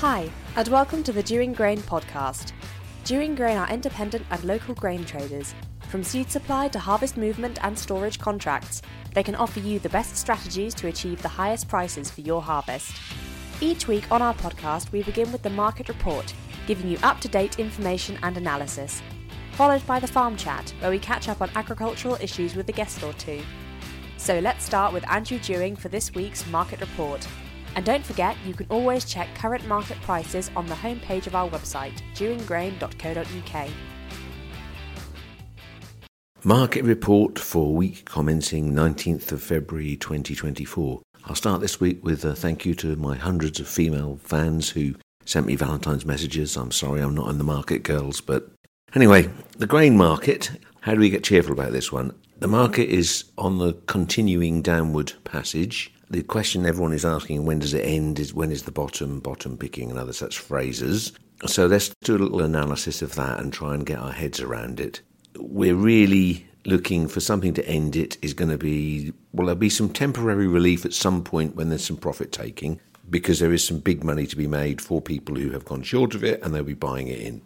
Hi, and welcome to the Dewing Grain podcast. Dewing Grain are independent and local grain traders. From seed supply to harvest movement and storage contracts, they can offer you the best strategies to achieve the highest prices for your harvest. Each week on our podcast, we begin with the market report, giving you up to date information and analysis, followed by the farm chat, where we catch up on agricultural issues with a guest or two. So let's start with Andrew Dewing for this week's market report. And don't forget, you can always check current market prices on the homepage of our website, dewinggrain.co.uk. Market report for week commencing 19th of February 2024. I'll start this week with a thank you to my hundreds of female fans who sent me Valentine's messages. I'm sorry I'm not in the market, girls, but anyway, the grain market. How do we get cheerful about this one? The market is on the continuing downward passage. The question everyone is asking, when does it end, is when is the bottom, bottom picking, and other such phrases. So let's do a little analysis of that and try and get our heads around it. We're really looking for something to end it is going to be, well, there'll be some temporary relief at some point when there's some profit taking because there is some big money to be made for people who have gone short of it and they'll be buying it in.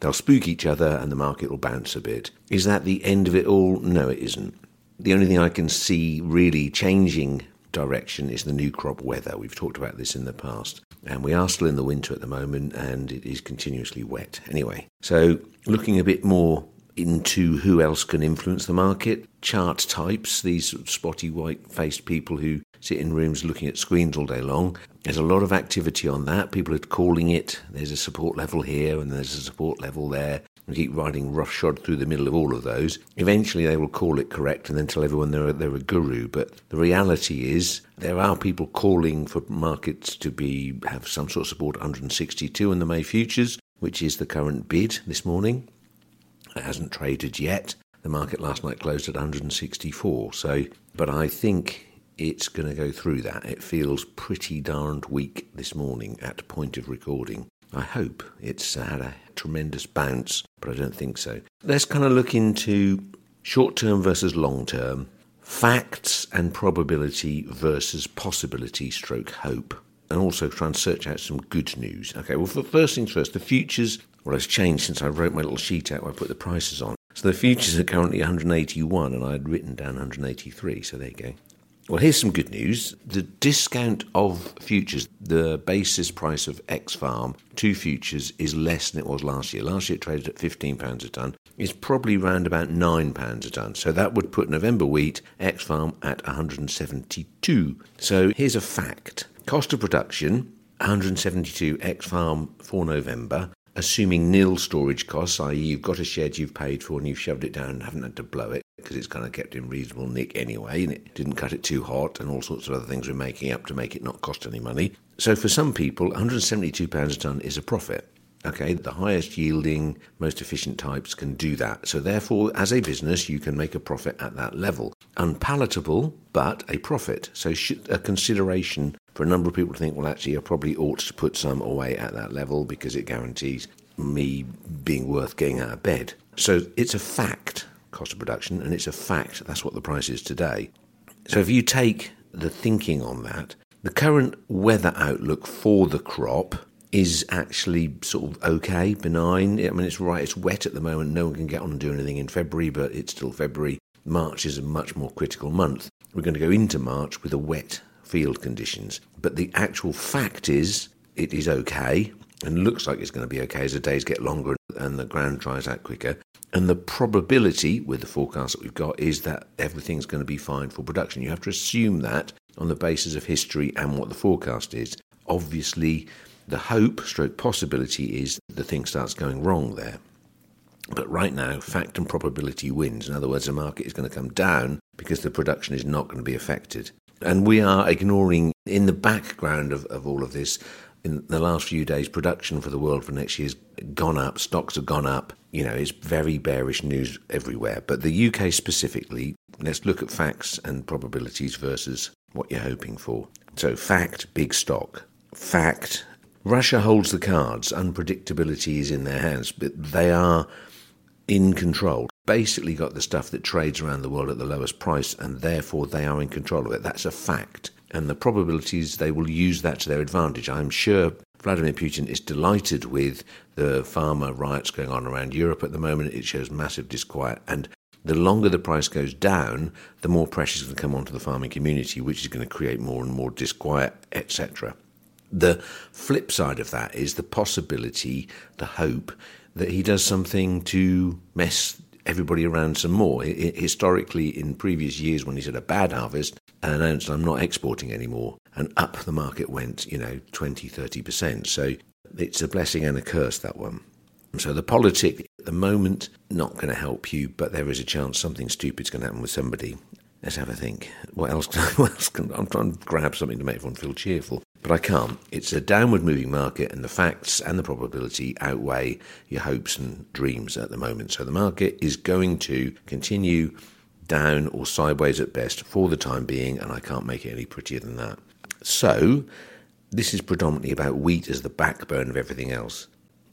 They'll spook each other and the market will bounce a bit. Is that the end of it all? No, it isn't. The only thing I can see really changing direction is the new crop weather. We've talked about this in the past. And we are still in the winter at the moment and it is continuously wet. Anyway, so looking a bit more into who else can influence the market, chart types, these spotty white faced people who sit in rooms looking at screens all day long. There's a lot of activity on that. People are calling it. There's a support level here and there's a support level there and keep riding roughshod through the middle of all of those. Eventually, they will call it correct and then tell everyone they're they're a guru. But the reality is, there are people calling for markets to be have some sort of support 162 in the May futures, which is the current bid this morning. It hasn't traded yet. The market last night closed at 164. So, but I think it's going to go through that. It feels pretty darned weak this morning at point of recording. I hope it's had a tremendous bounce, but I don't think so. Let's kind of look into short term versus long term, facts and probability versus possibility stroke hope, and also try and search out some good news. Okay, well, for first things first, the futures, well, it's changed since I wrote my little sheet out where I put the prices on. So the futures are currently 181, and I had written down 183, so there you go. Well, here's some good news. The discount of futures, the basis price of X Farm to futures is less than it was last year. Last year it traded at £15 a tonne. It's probably round about £9 a tonne. So that would put November wheat X Farm at 172. So here's a fact. Cost of production 172 X Farm for November assuming nil storage costs, i.e., you've got a shed you've paid for and you've shoved it down and haven't had to blow it because it's kind of kept in reasonable nick anyway, and it didn't cut it too hot, and all sorts of other things we're making up to make it not cost any money. So for some people, £172 a tonne is a profit. Okay, the highest yielding, most efficient types can do that. So, therefore, as a business, you can make a profit at that level. Unpalatable, but a profit. So, a consideration for a number of people to think, well, actually, I probably ought to put some away at that level because it guarantees me being worth getting out of bed. So, it's a fact, cost of production, and it's a fact that's what the price is today. So, if you take the thinking on that, the current weather outlook for the crop is actually sort of okay, benign. I mean, it's right, it's wet at the moment. No one can get on and do anything in February, but it's still February. March is a much more critical month. We're going to go into March with a wet field conditions. But the actual fact is, it is okay and looks like it's going to be okay as the days get longer and the ground dries out quicker. And the probability with the forecast that we've got is that everything's going to be fine for production. You have to assume that on the basis of history and what the forecast is. Obviously, the hope, stroke possibility, is the thing starts going wrong there. But right now, fact and probability wins. In other words, the market is going to come down because the production is not going to be affected. And we are ignoring, in the background of, of all of this, in the last few days, production for the world for next year has gone up, stocks have gone up. You know, it's very bearish news everywhere. But the UK specifically, let's look at facts and probabilities versus what you're hoping for. So, fact, big stock. Fact, Russia holds the cards. Unpredictability is in their hands, but they are in control. Basically, got the stuff that trades around the world at the lowest price, and therefore they are in control of it. That's a fact. And the probabilities they will use that to their advantage. I'm sure Vladimir Putin is delighted with the farmer riots going on around Europe at the moment. It shows massive disquiet. And the longer the price goes down, the more pressure is going to come onto the farming community, which is going to create more and more disquiet, etc. The flip side of that is the possibility, the hope that he does something to mess everybody around some more. Historically, in previous years, when he's had a bad harvest, announced I'm not exporting anymore, and up the market went, you know, 20, 30%. So it's a blessing and a curse, that one. So the politic at the moment, not going to help you, but there is a chance something stupid's going to happen with somebody. Let's have a think. What else? What else can, I'm trying to grab something to make everyone feel cheerful, but I can't. It's a downward moving market, and the facts and the probability outweigh your hopes and dreams at the moment. So the market is going to continue down or sideways at best for the time being, and I can't make it any prettier than that. So, this is predominantly about wheat as the backbone of everything else.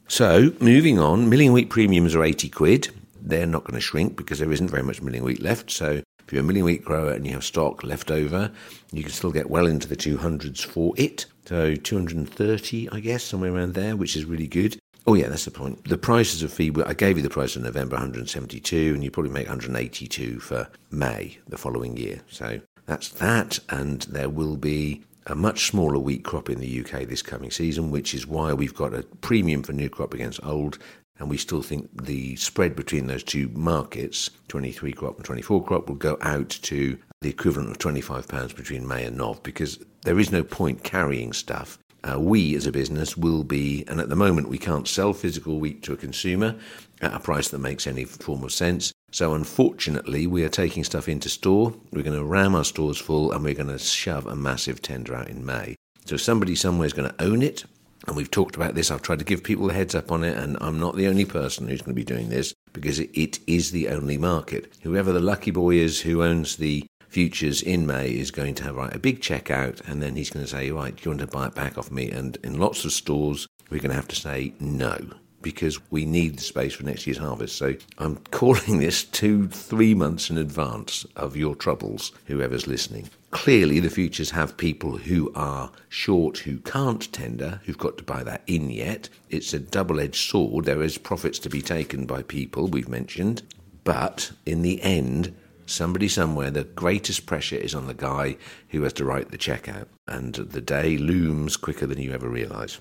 So, moving on, milling wheat premiums are 80 quid. They're not going to shrink because there isn't very much milling wheat left. So, if you're a milling wheat grower and you have stock left over, you can still get well into the 200s for it. So, 230, I guess, somewhere around there, which is really good. Oh yeah, that's the point. The prices of feed, I gave you the price for November 172, and you probably make 182 for May the following year. So that's that, and there will be a much smaller wheat crop in the UK this coming season, which is why we've got a premium for new crop against old. And we still think the spread between those two markets, 23 crop and 24 crop, will go out to the equivalent of £25 between May and Nov because there is no point carrying stuff uh, we as a business will be, and at the moment we can't sell physical wheat to a consumer at a price that makes any form of sense. So unfortunately, we are taking stuff into store. We're going to ram our stores full, and we're going to shove a massive tender out in May. So somebody somewhere is going to own it. And we've talked about this. I've tried to give people a heads up on it, and I'm not the only person who's going to be doing this because it is the only market. Whoever the lucky boy is who owns the futures in May is going to have write a big check out, and then he's going to say, right, do you want to buy it back off me? And in lots of stores, we're going to have to say no because we need the space for next year's harvest. So I'm calling this two, three months in advance of your troubles, whoever's listening. Clearly, the futures have people who are short who can't tender, who've got to buy that in yet. It's a double edged sword. There is profits to be taken by people, we've mentioned. But in the end, somebody somewhere, the greatest pressure is on the guy who has to write the check out, and the day looms quicker than you ever realise.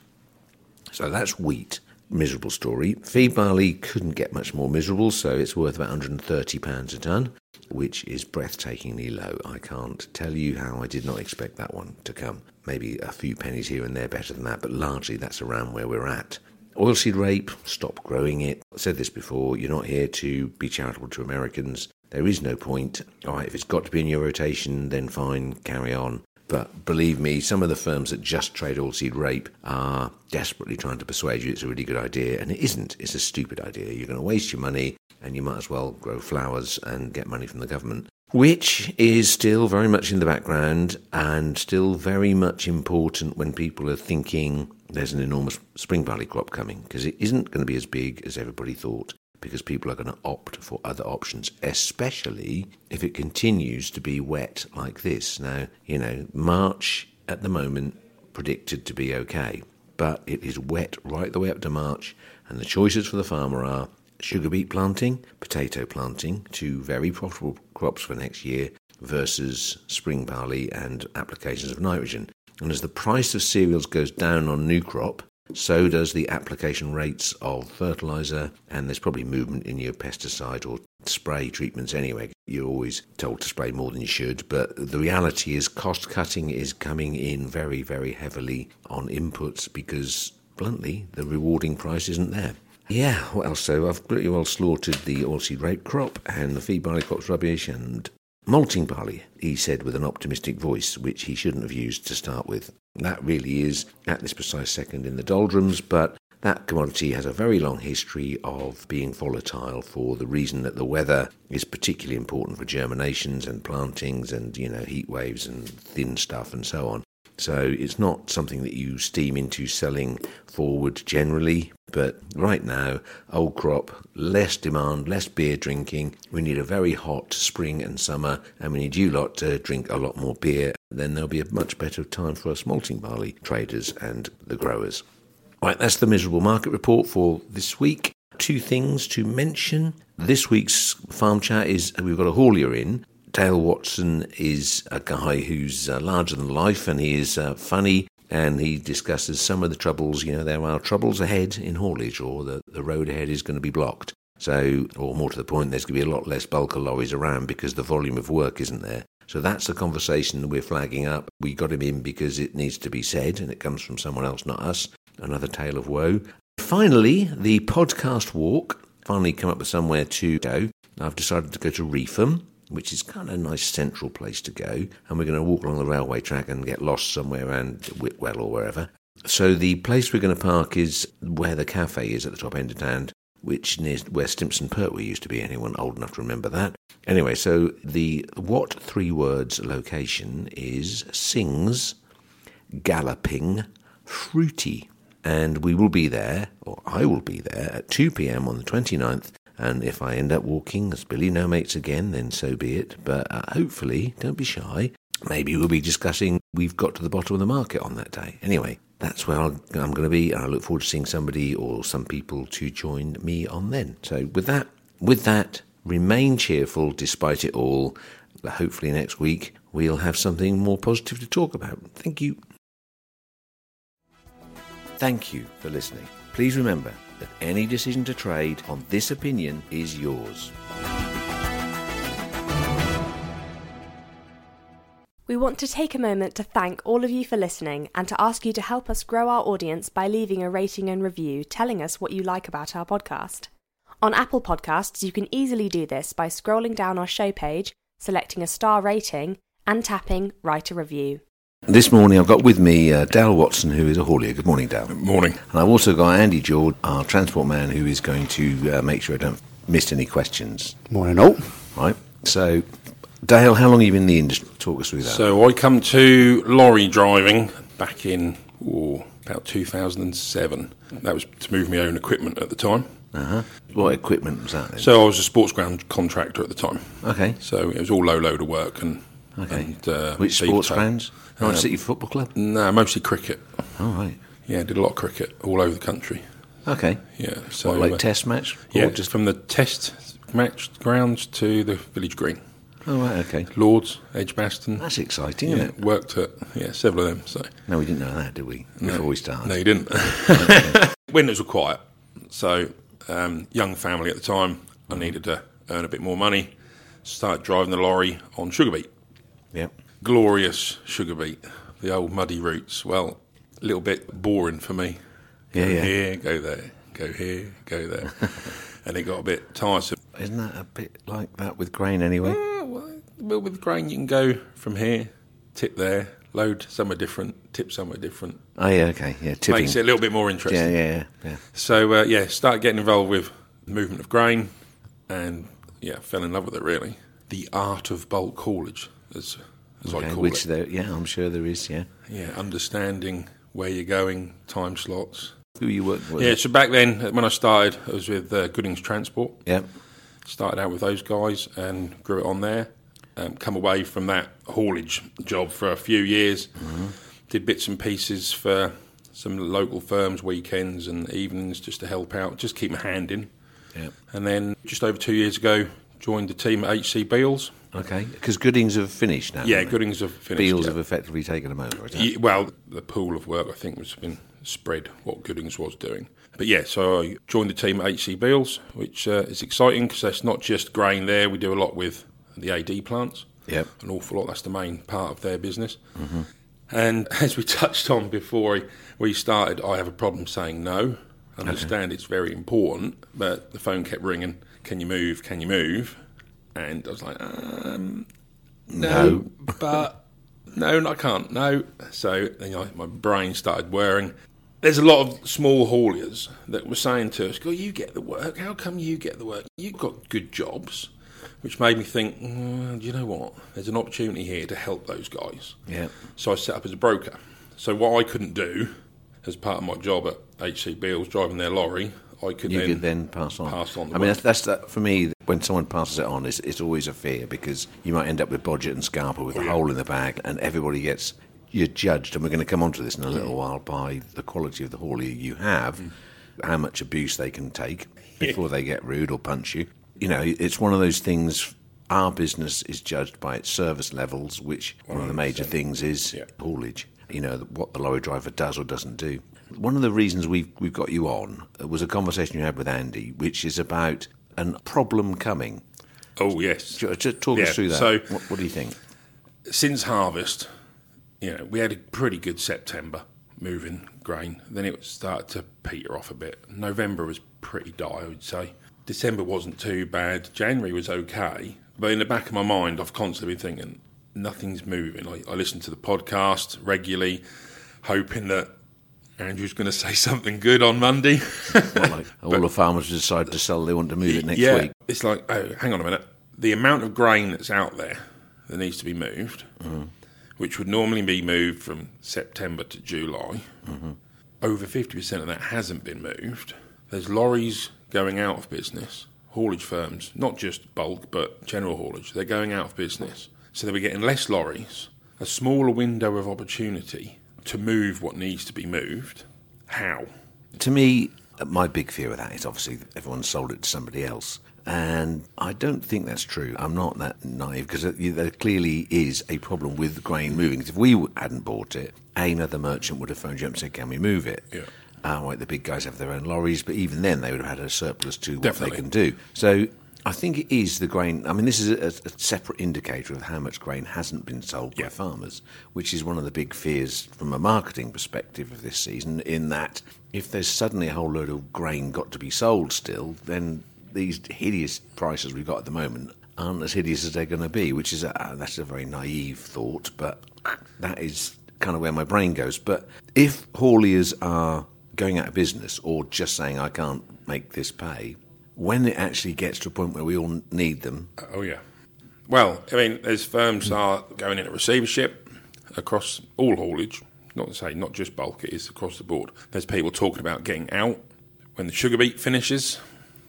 So that's wheat. Miserable story. Feed barley couldn't get much more miserable, so it's worth about £130 a tonne, which is breathtakingly low. I can't tell you how I did not expect that one to come. Maybe a few pennies here and there better than that, but largely that's around where we're at. Oilseed rape, stop growing it. I said this before, you're not here to be charitable to Americans. There is no point. All right, if it's got to be in your rotation, then fine, carry on. But believe me, some of the firms that just trade oilseed rape are desperately trying to persuade you it's a really good idea, and it isn't. It's a stupid idea. You're going to waste your money, and you might as well grow flowers and get money from the government, which is still very much in the background and still very much important when people are thinking there's an enormous spring barley crop coming, because it isn't going to be as big as everybody thought because people are going to opt for other options, especially if it continues to be wet like this. Now, you know, March at the moment predicted to be okay, but it is wet right the way up to March, and the choices for the farmer are sugar beet planting, potato planting, two very profitable crops for next year, versus spring barley and applications of nitrogen. And as the price of cereals goes down on new crop, so does the application rates of fertilizer, and there's probably movement in your pesticide or spray treatments anyway. You're always told to spray more than you should, but the reality is cost cutting is coming in very, very heavily on inputs because, bluntly, the rewarding price isn't there. Yeah, what else? So I've pretty well slaughtered the oilseed rape crop and the feed barley crop's rubbish and malting barley, he said with an optimistic voice, which he shouldn't have used to start with. That really is at this precise second in the doldrums, but that commodity has a very long history of being volatile for the reason that the weather is particularly important for germinations and plantings and, you know, heat waves and thin stuff and so on. So it's not something that you steam into selling forward generally. But right now, old crop, less demand, less beer drinking. We need a very hot spring and summer, and we need you lot to drink a lot more beer. Then there'll be a much better time for us malting barley traders and the growers. Right, that's the miserable market report for this week. Two things to mention. This week's farm chat is we've got a haulier in. Dale Watson is a guy who's uh, larger than life and he is uh, funny and he discusses some of the troubles. You know, there are troubles ahead in haulage or the, the road ahead is going to be blocked. So, or more to the point, there's going to be a lot less bulk of lorries around because the volume of work isn't there. So that's the conversation that we're flagging up. We got him in because it needs to be said and it comes from someone else, not us. Another tale of woe. Finally, the podcast walk. Finally come up with somewhere to go. I've decided to go to Reepham which is kind of a nice central place to go. And we're going to walk along the railway track and get lost somewhere around Whitwell or wherever. So the place we're going to park is where the cafe is at the top end of town, which near where Stimpson Pertwee used to be. Anyone old enough to remember that? Anyway, so the what three words location is Sings, Galloping, Fruity. And we will be there, or I will be there, at 2 pm on the 29th and if I end up walking as Billy No Mates again, then so be it. But uh, hopefully, don't be shy. Maybe we'll be discussing we've got to the bottom of the market on that day. Anyway, that's where i am going to be. I look forward to seeing somebody or some people to join me on then. So with that, with that, remain cheerful despite it all. Hopefully next week we'll have something more positive to talk about. Thank you. Thank you for listening. Please remember that any decision to trade on this opinion is yours. We want to take a moment to thank all of you for listening and to ask you to help us grow our audience by leaving a rating and review telling us what you like about our podcast. On Apple Podcasts, you can easily do this by scrolling down our show page, selecting a star rating, and tapping Write a Review. This morning I've got with me uh, Dale Watson, who is a haulier. Good morning, Dale. Good morning. And I've also got Andy George, our transport man, who is going to uh, make sure I don't miss any questions. Morning, all. Right. So, Dale, how long have you been in the industry? Talk us through that. So, I come to lorry driving back in oh, about 2007. That was to move my own equipment at the time. Uh-huh. What equipment was that? Then? So I was a sports ground contractor at the time. Okay. So it was all low load of work and. Okay. And, uh, Which sports grounds? Norwich um, City Football Club? No, mostly cricket. Oh, right. Yeah, did a lot of cricket all over the country. Okay. Yeah. So what, like uh, test match? Yeah, just from the test match grounds to the village green. Oh right, okay. Lords, Edgbaston. That's exciting, yeah, isn't it? Worked at yeah several of them. So no, we didn't know that, did we? Before no, we started. No, you didn't. Winters were quiet, so um, young family at the time. I needed to earn a bit more money. Started driving the lorry on sugar beet. Yep. Glorious sugar beet the old muddy roots. Well, a little bit boring for me. Go yeah, yeah. Here, go there, go here, go there, and it got a bit tiresome. Isn't that a bit like that with grain anyway? Uh, well, well, with grain you can go from here, tip there, load somewhere different, tip somewhere different. Oh yeah, okay, yeah. Tipping makes it a little bit more interesting. Yeah, yeah, yeah. So uh, yeah, started getting involved with movement of grain, and yeah, fell in love with it really. The art of bulk haulage, as as okay, I call which it. There, yeah, I'm sure there is. Yeah, yeah, understanding where you're going, time slots. Who you work with? Yeah, so back then when I started, I was with uh, Goodings Transport. Yeah, started out with those guys and grew it on there. Um, come away from that haulage job for a few years. Mm-hmm. Did bits and pieces for some local firms, weekends and evenings, just to help out, just keep my hand in. Yeah. And then just over two years ago, joined the team at HC Beals. Okay, because Goodings have finished now. Yeah, Goodings have finished. Beals yeah. have effectively taken them over. Yeah, well, the pool of work I think has been spread what Goodings was doing. But yeah, so I joined the team at HC Beals, which uh, is exciting because that's not just grain there. We do a lot with the AD plants. Yep. An awful lot. That's the main part of their business. Mm-hmm. And as we touched on before we started, I have a problem saying no. I understand okay. it's very important, but the phone kept ringing. Can you move? Can you move? And I was like, um, no, no. but no, I can't. No. So know, my brain started whirring. There's a lot of small hauliers that were saying to us, "Go, you get the work. How come you get the work? You've got good jobs." which made me think, mm, do you know what? There's an opportunity here to help those guys. Yeah. So I set up as a broker. So what I couldn't do as part of my job at HC Beals, driving their lorry, I could You then, could then pass on. pass on I mean, that's, that's that, for me. When someone passes it on, it's, it's always a fear because you might end up with Bodgit and Scarper with a Oh, yeah. hole in the bag, and everybody gets you're judged. And we're going to come on to this in a Mm. little while by the quality of the haulier you have, how much abuse they can take before they get rude or punch you. You know, it's one of those things. Our business is judged by its service levels, which one of the major things is Yeah. haulage. You know what the lorry driver does or doesn't do. One of the reasons we've we've got you on was a conversation you had with Andy, which is about a problem coming. oh yes. Ju- Just talk Yeah, us through that. so- what, what do you think? since harvest, you know, we had a pretty good September moving grain. Then it started to peter off a bit. November was pretty dire, I would say. December wasn't too bad. January was okay. But in the back of my mind, I've constantly been thinking, nothing's moving. I, I listen to the podcast regularly, hoping that Andrew's going to say something good on Monday. Like all the farmers decide to sell, they want to move it next yeah, week. it's like, oh, hang on a minute. The amount of grain that's out there that needs to be moved, mm-hmm. which would normally be moved from September to July, mm-hmm. over 50% of that hasn't been moved. There's lorries going out of business, haulage firms, not just bulk, but general haulage, they're going out of business. So they're getting less lorries, a smaller window of opportunity to move what needs to be moved. How? To me, my big fear with that is obviously that everyone's sold it to somebody else. And I don't think that's true. I'm not that naive because there clearly is a problem with grain moving. If we hadn't bought it, another merchant would have phoned you up and said, Can we move it? Yeah. Uh, right, the big guys have their own lorries, but even then they would have had a surplus to what Definitely. they can do. So I think it is the grain. I mean, this is a, a separate indicator of how much grain hasn't been sold by farmers, which is one of the big fears from a marketing perspective of this season. In that, if there's suddenly a whole load of grain got to be sold still, then these hideous prices we've got at the moment aren't as hideous as they're going to be. Which is a, that's a very naive thought, but that is kind of where my brain goes. But if hauliers are going out of business or just saying I can't make this pay, when it actually gets to a point where we all need them, Oh yeah. Well, I mean, there's firms are going into receivership across all haulage. Not to say not just bulk; it is across the board. There's people talking about getting out when the sugar beet finishes.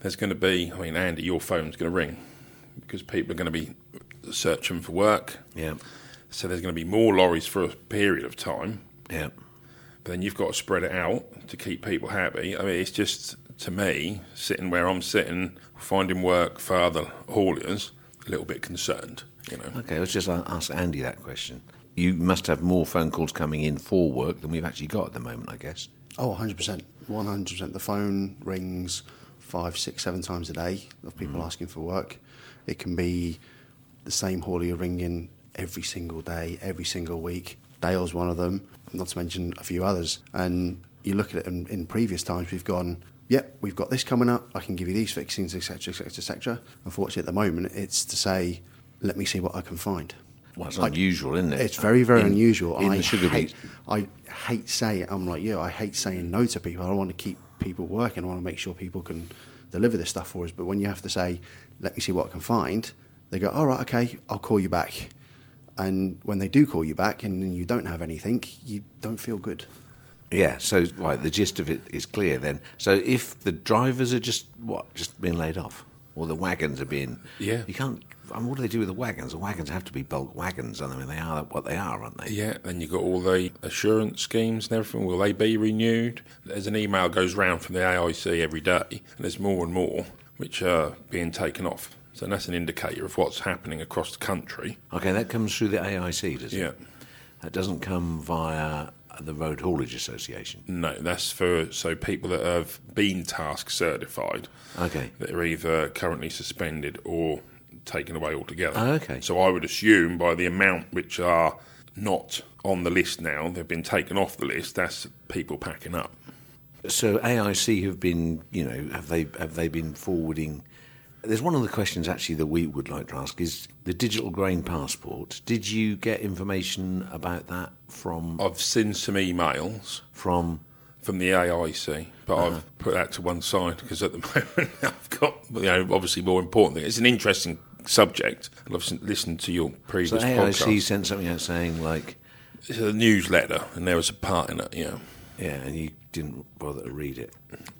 There's going to be. I mean, Andy, your phone's going to ring because people are going to be searching for work. yeah, So there's going to be more lorries for a period of time. yeah. But then you've got to spread it out to keep people happy. I mean, it's just to me sitting where I'm sitting, finding work for other hauliers, a little bit concerned. You know. Okay, let's just a- ask Andy that question. You must have more phone calls coming in for work than we've actually got at the moment, I guess. Oh, 100%. 100%. The phone rings five, six, seven times a day of people mm-hmm. asking for work. It can be the same haulier ringing every single day, every single week. Dale's one of them, not to mention a few others. And you look at it in, in previous times, we've gone, yep, we've got this coming up, I can give you these fixings, etc., etc., etc. Unfortunately, at the moment, it's to say, let me see what I can find. Well, it's Like, unusual, isn't it? It's very, very In- unusual. In I the sugar hate. I hate saying, I'm like you, I hate saying no to people. I want to keep people working. I want to make sure people can deliver this stuff for us. But when you have to say, let me see what I can find, they go, all right, okay, I'll call you back. And when they do call you back and you don't have anything, you don't feel good. Yeah, so right, the gist of it is clear then. So if the drivers are just what, just being laid off, or the wagons are being, Yeah. you can't. I mean, what do they do with the wagons? The wagons have to be bulk wagons. and I mean, they are what they are, aren't they? Yeah, then you've got all the assurance schemes and everything. Will they be renewed? There's an email goes round from the AIC every day, and there's more and more which are being taken off. So that's an indicator of what's happening across the country. Okay, that comes through the AIC, does it? Yeah. That doesn't come via the Road Haulage Association. No, that's for so people that have been TASCC certified Okay. that are either currently suspended or taken away altogether. Oh, okay. So I would assume by the amount which are not on the list now, they've been taken off the list. That's people packing up. So AIC have been, you know, have they have they been forwarding? There's one of the questions actually that we would like to ask is the digital grain passport. Did you get information about that from I've seen some emails from? from the AIC, but Uh-huh. I've put that to one side because at the moment I've got, you know, obviously more important thing. It's an interesting subject. And I've listened to your previous So podcast. AIC sent something out saying like, It's a newsletter, and there was a part in it. Yeah, yeah, and you didn't bother to read it.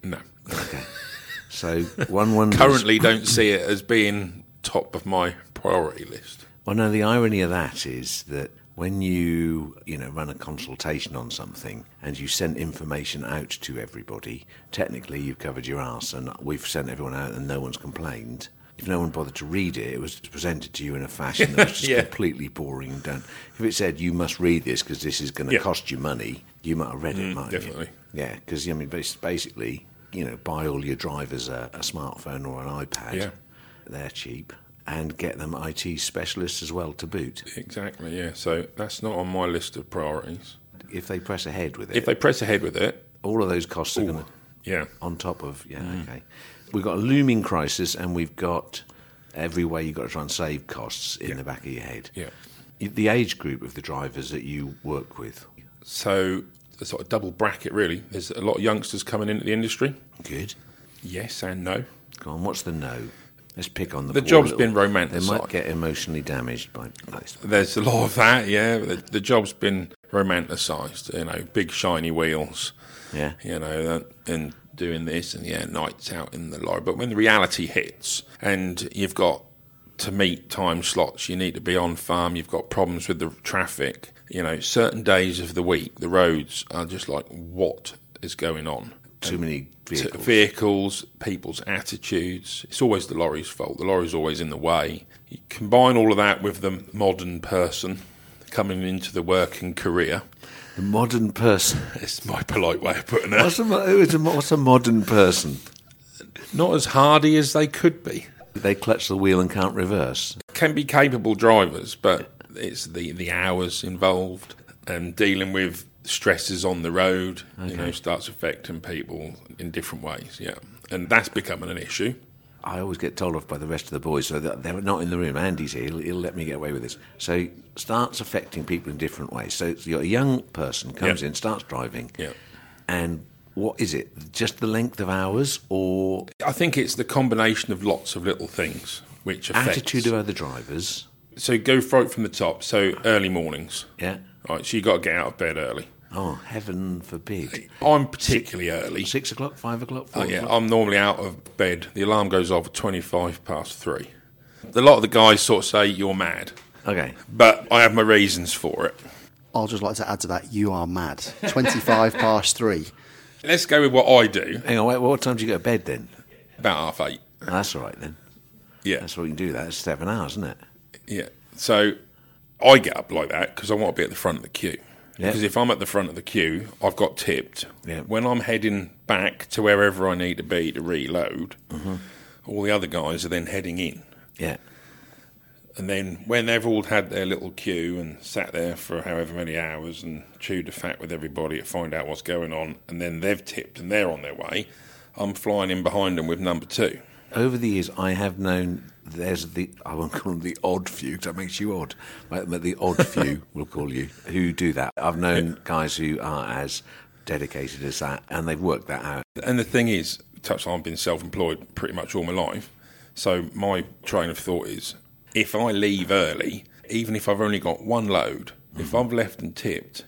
no. Okay. So one wonders. Currently, don't see it as being top of my priority list. Well, no, the irony of that is that when you, you know, run a consultation on something and you send information out to everybody, technically you've covered your arse and we've sent everyone out and no one's complained. If no one bothered to read it, it was presented to you in a fashion that was just Yeah. completely boring and done. If it said you must read this because this is going to Yeah. cost you money, you might have read it, mm, might definitely. you? Yeah, because I mean, basically, you know, buy all your drivers a, a smartphone or an iPad. Yeah. They're cheap, and get them IT specialists as well to boot. Exactly. Yeah. So that's not on my list of priorities. If they press ahead with it, If they press ahead with it, all of those costs are going to yeah, on top of yeah. Mm. Okay, we've got a looming crisis, and we've got every way you've got to try and save costs in the back of your head. yeah. The age group of the drivers that you work with, So a sort of double bracket, really. There's a lot of youngsters coming into the industry. good. Yes and no. Go on, what's the no? Let's pick on the. The job's little- been romanticised. They might get emotionally damaged by this. There's a lot of that. Yeah, the, the job's been romanticised. You know, big shiny wheels. Yeah. you know, and doing this and yeah, nights out in the lorry. But when the reality hits and you've got to meet time slots, you need to be on farm, you've got problems with the traffic, you know, certain days of the week, the roads are just like, what is going on? Too many T- vehicles. vehicles, people's attitudes. It's always the lorry's fault. The lorry's always in the way. You combine all of that with the modern person coming into the working career. The modern person. It's my polite way of putting it. What's a, who is a, what's a modern person? Not as hardy as they could be. They clutch the wheel and can't reverse. Can be capable drivers, but it's the, the hours involved and dealing with stresses on the road, you know, starts affecting people in different ways, yeah. And that's becoming an issue. I always get told off by the rest of the boys, so that they're not in the room. Andy's here; he'll, he'll let me get away with this. So it starts affecting people in different ways. So you're a young person comes Yeah. in, starts driving, Yeah. and what is it? Just the length of hours, or I think it's the combination of lots of little things which affects. attitude of other drivers? So go for it from the top. So early mornings. Yeah. Right, so you got to get out of bed early. Oh, heaven forbid! I'm particularly early. Six o'clock, five o'clock, four Oh, yeah, o'clock. I'm normally out of bed. The alarm goes off at 25 past three. A lot of the guys sort of say you're mad, Okay. but I have my reasons for it. I'll just like to add to that, you are mad. 25 past three. Let's go with what I do. Hang on. Wait, what time do you go to bed then? About half eight. Oh, that's all right then. Yeah, That's what you can do. That's seven hours, isn't it? yeah. So I get up like that because I want to be at the front of the queue. Yeah. Because if I'm at the front of the queue, I've got tipped. Yeah. When I'm heading back to wherever I need to be to reload, Mm-hmm. all the other guys are then heading in. Yeah. And then when they've all had their little queue and sat there for however many hours and chewed the fat with everybody to find out what's going on, and then they've tipped and they're on their way, I'm flying in behind them with number two. Over the years, I have known there's the I won't call them the odd few 'cause that makes you odd, but the odd few we'll call you who do that. I've known guys who are as dedicated as that, and they've worked that out. And the thing is, touch I've been self employed pretty much all my life. So my train of thought is if I leave early, even if I've only got one load, if mm. I've left and tipped,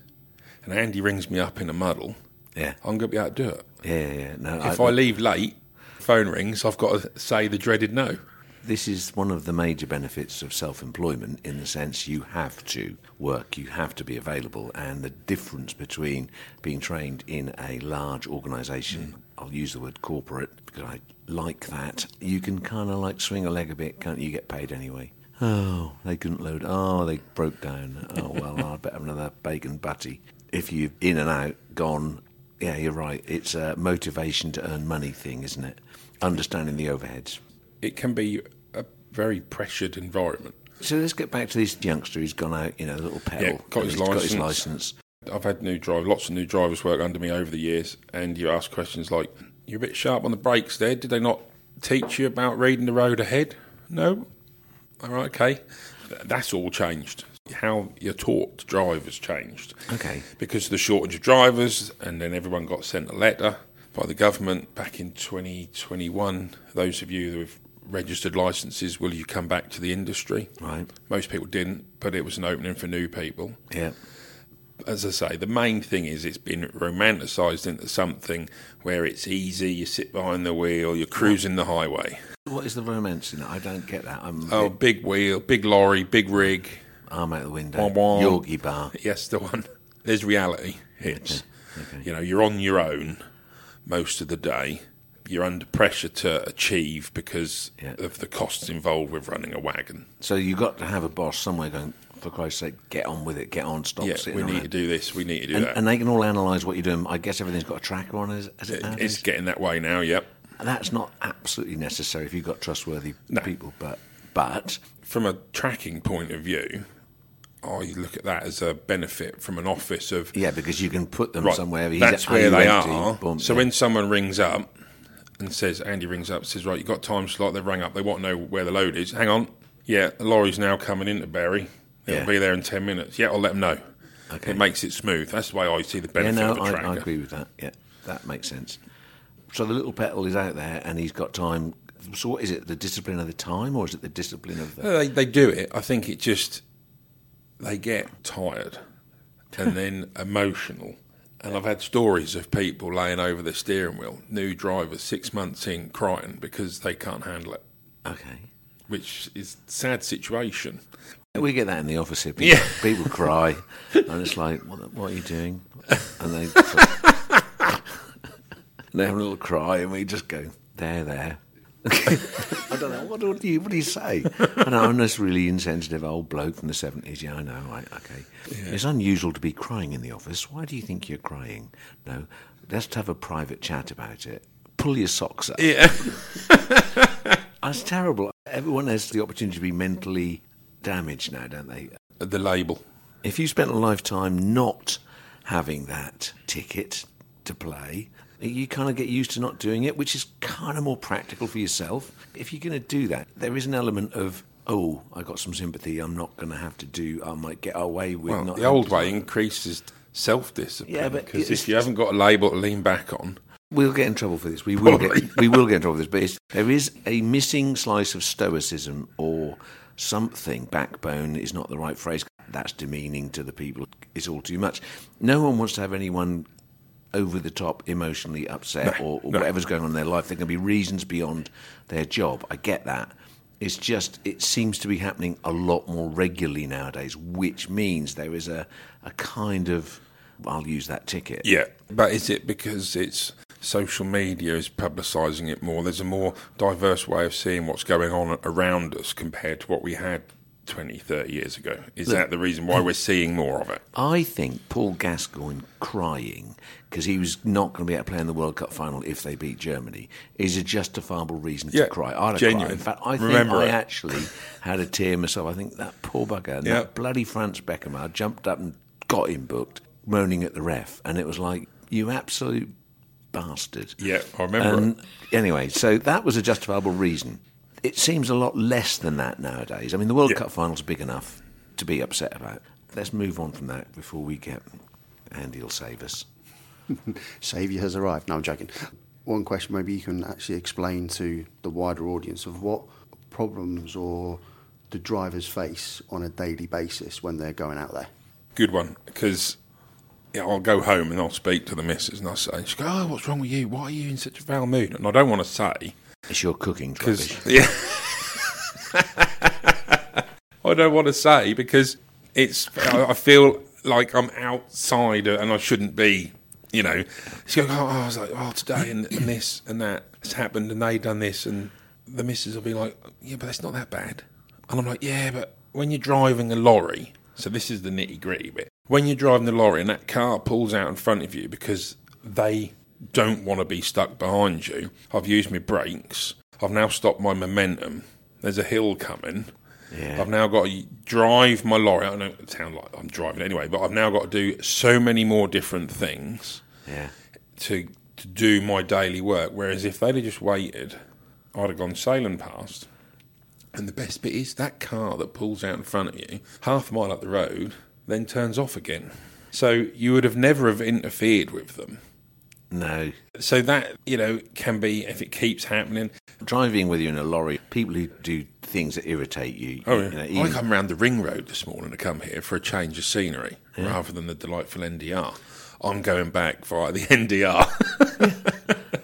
and Andy rings me up in a muddle, Yeah, I'm going to be able to do it. yeah, yeah. No, If I leave late, phone rings, I've got to say the dreaded no. this is one of the major benefits of self-employment in the sense you have to work, you have to be available, and the difference between being trained in a large organisation, mm. I'll use the word corporate because I like that, you can kind of like swing a leg a bit, can't you? you? Get paid anyway. Oh, they couldn't load. Oh, they broke down. Oh, well, I'd better have another bacon butty. If you've in and out, gone, yeah, you're right. It's a motivation to earn money thing, isn't it? Understanding the overheads. It can be a very pressured environment. So let's get back to this youngster who's gone out, you know, a little pedal. Yeah, got his got his license. I've had new drive, lots of new drivers work under me over the years, and you ask questions like, "You're a bit sharp on the brakes there. Did they not teach you about reading the road ahead?" No. All right, okay. That's all changed. How you're taught to drive has changed. Okay. Because of the shortage of drivers, and then everyone got sent a letter by the government back in 2021. Those of you who have registered licenses, will you come back to the industry? Right. Most people didn't, but it was an opening for new people. Yeah. As I say, the main thing is it's been romanticised into something where it's easy, you sit behind the wheel, you're cruising the highway. What is the romance in it? I don't get that. I'm, Oh, big wheel, big lorry, big rig. arm out the window. Wah, wah. Yorkie bar. Yes, the one. There's reality hits. Okay. You know, you're on your own most of the day. You're under pressure to achieve because Yeah. of the costs involved with running a wagon. So you've got to have a boss somewhere going. For Christ's sake, get on with it. Get on. Stop yeah, sitting we need around. to do this. We need to do and, that. and they can all analyse what you're doing. I guess everything's got a tracker on it. Is it It- nowadays? it's getting that way now. Yep. That's not absolutely necessary if you've got trustworthy No. people. But but From a tracking point of view, I look at that as a benefit from an office of yeah, because you can put them right. somewhere. That's where they empty? are. Boom, so yeah. when someone rings up and says, Andy rings up, says, right, you've got time slot. They rang up. They want to know where the load is. Hang on. Yeah, the lorry's now coming into Bury. It'll Yeah. be there in ten minutes. Yeah, I'll let them know. Okay. It makes it smooth. That's the way I see the yeah, benefit no, of a I, tracker. I agree with that. Yeah, that makes sense. So the little petal is out there, and he's got time. So what is it? The discipline of the time, or is it the discipline of the? No, They, they do it. I think it just they get tired and then emotional. And I've had stories of people laying over the steering wheel, new drivers, six months in, crying because they can't handle it, Okay. which is a sad situation. We get that in the office here. People, Yeah. people cry, and it's like, what, what are you doing? And they, they have a little cry, and we just go, there, there. I don't know. What do you, what do you say? I know, I'm this really insensitive old bloke from the 70s. Yeah, I know. Right, okay. It's unusual to be crying in the office. Why do you think you're crying? No, let's have a private chat about it. Pull your socks up. Yeah. That's terrible. Everyone has the opportunity to be mentally damaged now, don't they? the label. If you spent a lifetime not having that ticket to play, you kind of get used to not doing it, which is kind of more practical for yourself. If you're going to do that, there is an element of, oh, I got some sympathy. I'm not going to have to do. I might get away with Well, not. the old way increases self discipline. Yeah, but because if you haven't got a label to lean back on, We'll get in trouble for this. We will Probably. get we will get in trouble for this. But it's, there is a missing slice of stoicism or something. Backbone is not the right phrase. That's demeaning to the people. It's all too much. No one wants to have anyone over the top, emotionally upset, or, or no. whatever's going on in their life. There can be reasons beyond their job. I get that. It's just it seems to be happening a lot more regularly nowadays, which means there is a a kind of I'll use that ticket. Yeah, but is it because it's social media is publicising it more? There's a more diverse way of seeing what's going on around us compared to what we had 20, 30 years ago. Is that the reason why we're seeing more of it? I think Paul Gascoigne crying because he was not going to be able to play in the World Cup final if they beat Germany is a justifiable reason Yeah, to cry. I'd genuine. cried. In fact, I think Remember I actually had a tear myself. I think that poor bugger, and that bloody Franz Beckenbauer jumped up and got him booked, moaning at the ref, and it was like, you absolute bastard. Yeah, I remember And anyway, so that was a justifiable reason. It seems a lot less than that nowadays. I mean, the World Yeah. Cup final's big enough to be upset about. Let's move on from that before we get Andy will save us. Saviour has arrived. No, I'm joking. One question maybe you can actually explain to the wider audience of what problems or the drivers face on a daily basis when they're going out there. Good one, because yeah, I'll go home and I'll speak to the missus and I'll say, she go, oh, what's wrong with you? Why are you in such a foul mood? And I don't want to say, It's your cooking rubbish. yeah, I don't want to say because it's. I feel like I'm outside and I shouldn't be. You know, she goes, oh, I was like, oh, today and, and this and that has happened and they done this and the missus will be like, yeah, but that's not that bad. And I'm like, yeah, but when you're driving a lorry, so this is the nitty gritty bit. When you're driving the lorry and that car pulls out in front of you because they don't want to be stuck behind you, I've used my brakes. I've now stopped my momentum. There's a hill coming. Yeah. I've now got to drive my lorry. I know it sounds like I'm driving anyway, but I've now got to do so many more different things Yeah. to to do my daily work. Whereas if they'd have just waited, I'd have gone sailing past. And the best bit is that car that pulls out in front of you, half a mile up the road, then turns off again. So you would have never have interfered with them No. So that, you know, can be, if it keeps happening. Driving with you in a lorry, people who do things that irritate you. Oh, you yeah. know, I come round the ring road this morning to come here for a change of scenery rather than the delightful NDR. I'm going back via the NDR.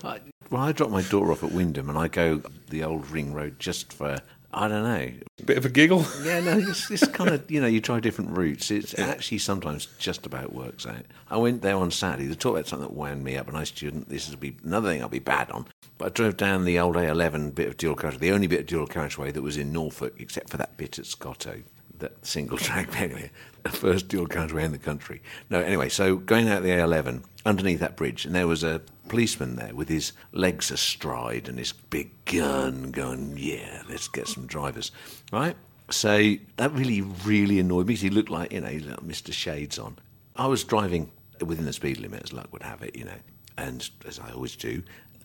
I, well, I drop my daughter off at Wymondham and I go the old ring road just for, I don't know. Bit of a giggle. Yeah, no, it's, it's kind of, you know, you try different routes. It's actually sometimes just about works out. I went there on Saturday to talk about something that wound me up, and I student, this is be another thing I'll be bad on. But I drove down the old A11 bit of dual carriageway, the only bit of dual carriageway that was in Norfolk, except for that bit at Scotto, that single track back the first dual carriageway in the country. No, anyway, so going out the A11, underneath that bridge, and there was a policeman there with his legs astride and his big gun going, yeah, let's get some drivers, right? So that really, really annoyed me. He looked like, you know, like Mr. Shades on. I was driving within the speed limit, as luck would have it, you know, and as I always do,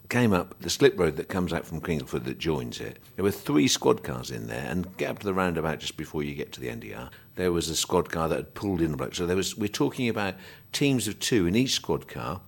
came up the slip road that comes out from Cringleford that joins it. There were three squad cars in there, and get up to the roundabout just before you get to the NDR. There was a squad car that had pulled in a bloke. So there was. We're talking about teams of two in each squad car.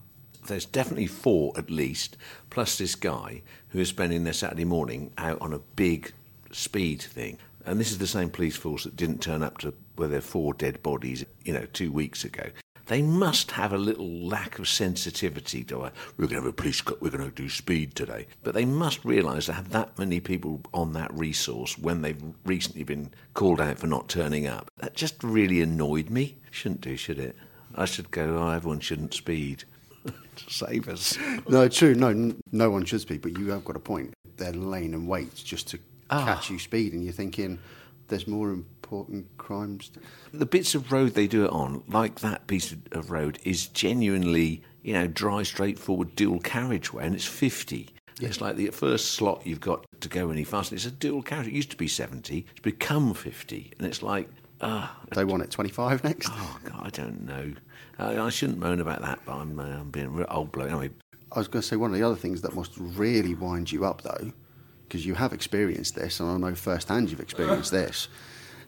There's definitely four at least, plus this guy who is spending their Saturday morning out on a big speed thing. And this is the same police force that didn't turn up to where there are four dead bodies, you know, two weeks ago. They must have a little lack of sensitivity to uh, we're going to have a police cut, we're going to do speed today. But they must realise to have that many people on that resource when they've recently been called out for not turning up. That just really annoyed me. Shouldn't do, should it? I should go, oh, everyone shouldn't speed. to save us. No, true. No, no one should speed, but you have got a point. They're laying in wait just to catch you speed, and you're thinking there's more important crimes. The bits of road they do it on, like that piece of- road, is genuinely, you know, dry, straightforward dual carriageway, and it's 50. It's like the first slot you've got to go any faster. It's a dual carriage. It used to be 70, it's become 50. And it's like, ah, They want it 25 next. oh, God, I don't know. I, I shouldn't moan about that, but I'm, uh, I'm being a real old bloke. Anyway, I was going to say one of the other things that must really wind you up, though, because you have experienced this, and I know firsthand you've experienced this,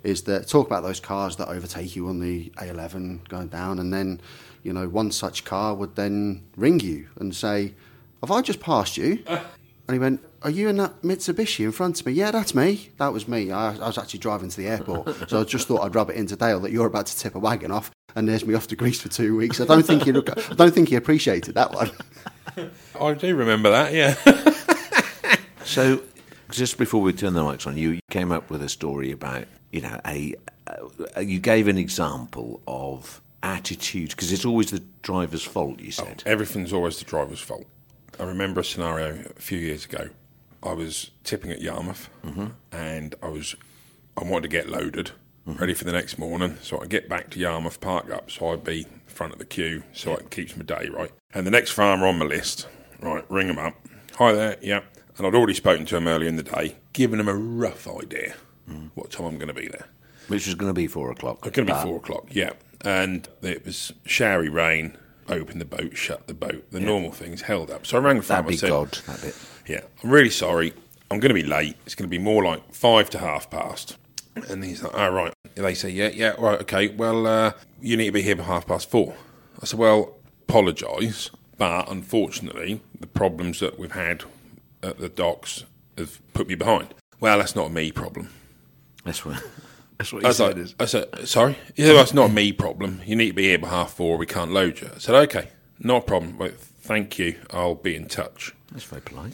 is that talk about those cars that overtake you on the A11 going down, and then, you know, one such car would then ring you and say, "Have I just passed you?" And he went, Are you in that Mitsubishi in front of me? Yeah, that's me. That was me. I, I was actually driving to the airport. so I just thought I'd rub it into Dale that you're about to tip a wagon off and there's me off to Greece for two weeks. I don't think he, I don't think he appreciated that one. I do remember that, yeah. So, just before we turn the mics on, you, you came up with a story about, you know, a. Uh, you gave an example of attitude because it's always the driver's fault. You said. Everything's always the driver's fault. I remember a scenario a few years ago. I was tipping at Yarmouth, and I was I wanted to get loaded, ready for the next morning. So I get back to Yarmouth, park up, so I'd be front of the queue, so it keeps my day right. And the next farmer on my list, right, ring him up. Hi there, yeah. And I'd already spoken to him earlier in the day, giving him a rough idea what time I'm going to be there. Which was going to be four o'clock. It's going to be four o'clock, yeah. And it was showery rain. Open the boat, shut the boat. The normal things held up. So I rang the farmer. That'd be said, God, that bit. Yeah, I'm really sorry. I'm going to be late. It's going to be more like five to half past. And he's like, all right. They say, yeah, yeah, right, okay. Well, uh, you need to be here by half past four. I said, well, apologise, but unfortunately, the problems that we've had at the docks have put me behind. Well, that's not a me problem. That's what. That's what I he was said. like, is- I said, sorry? He said, that's not a me problem. You need to be here by half four. We can't load you. I said, okay, not a problem. Well, thank you. I'll be in touch. That's very polite.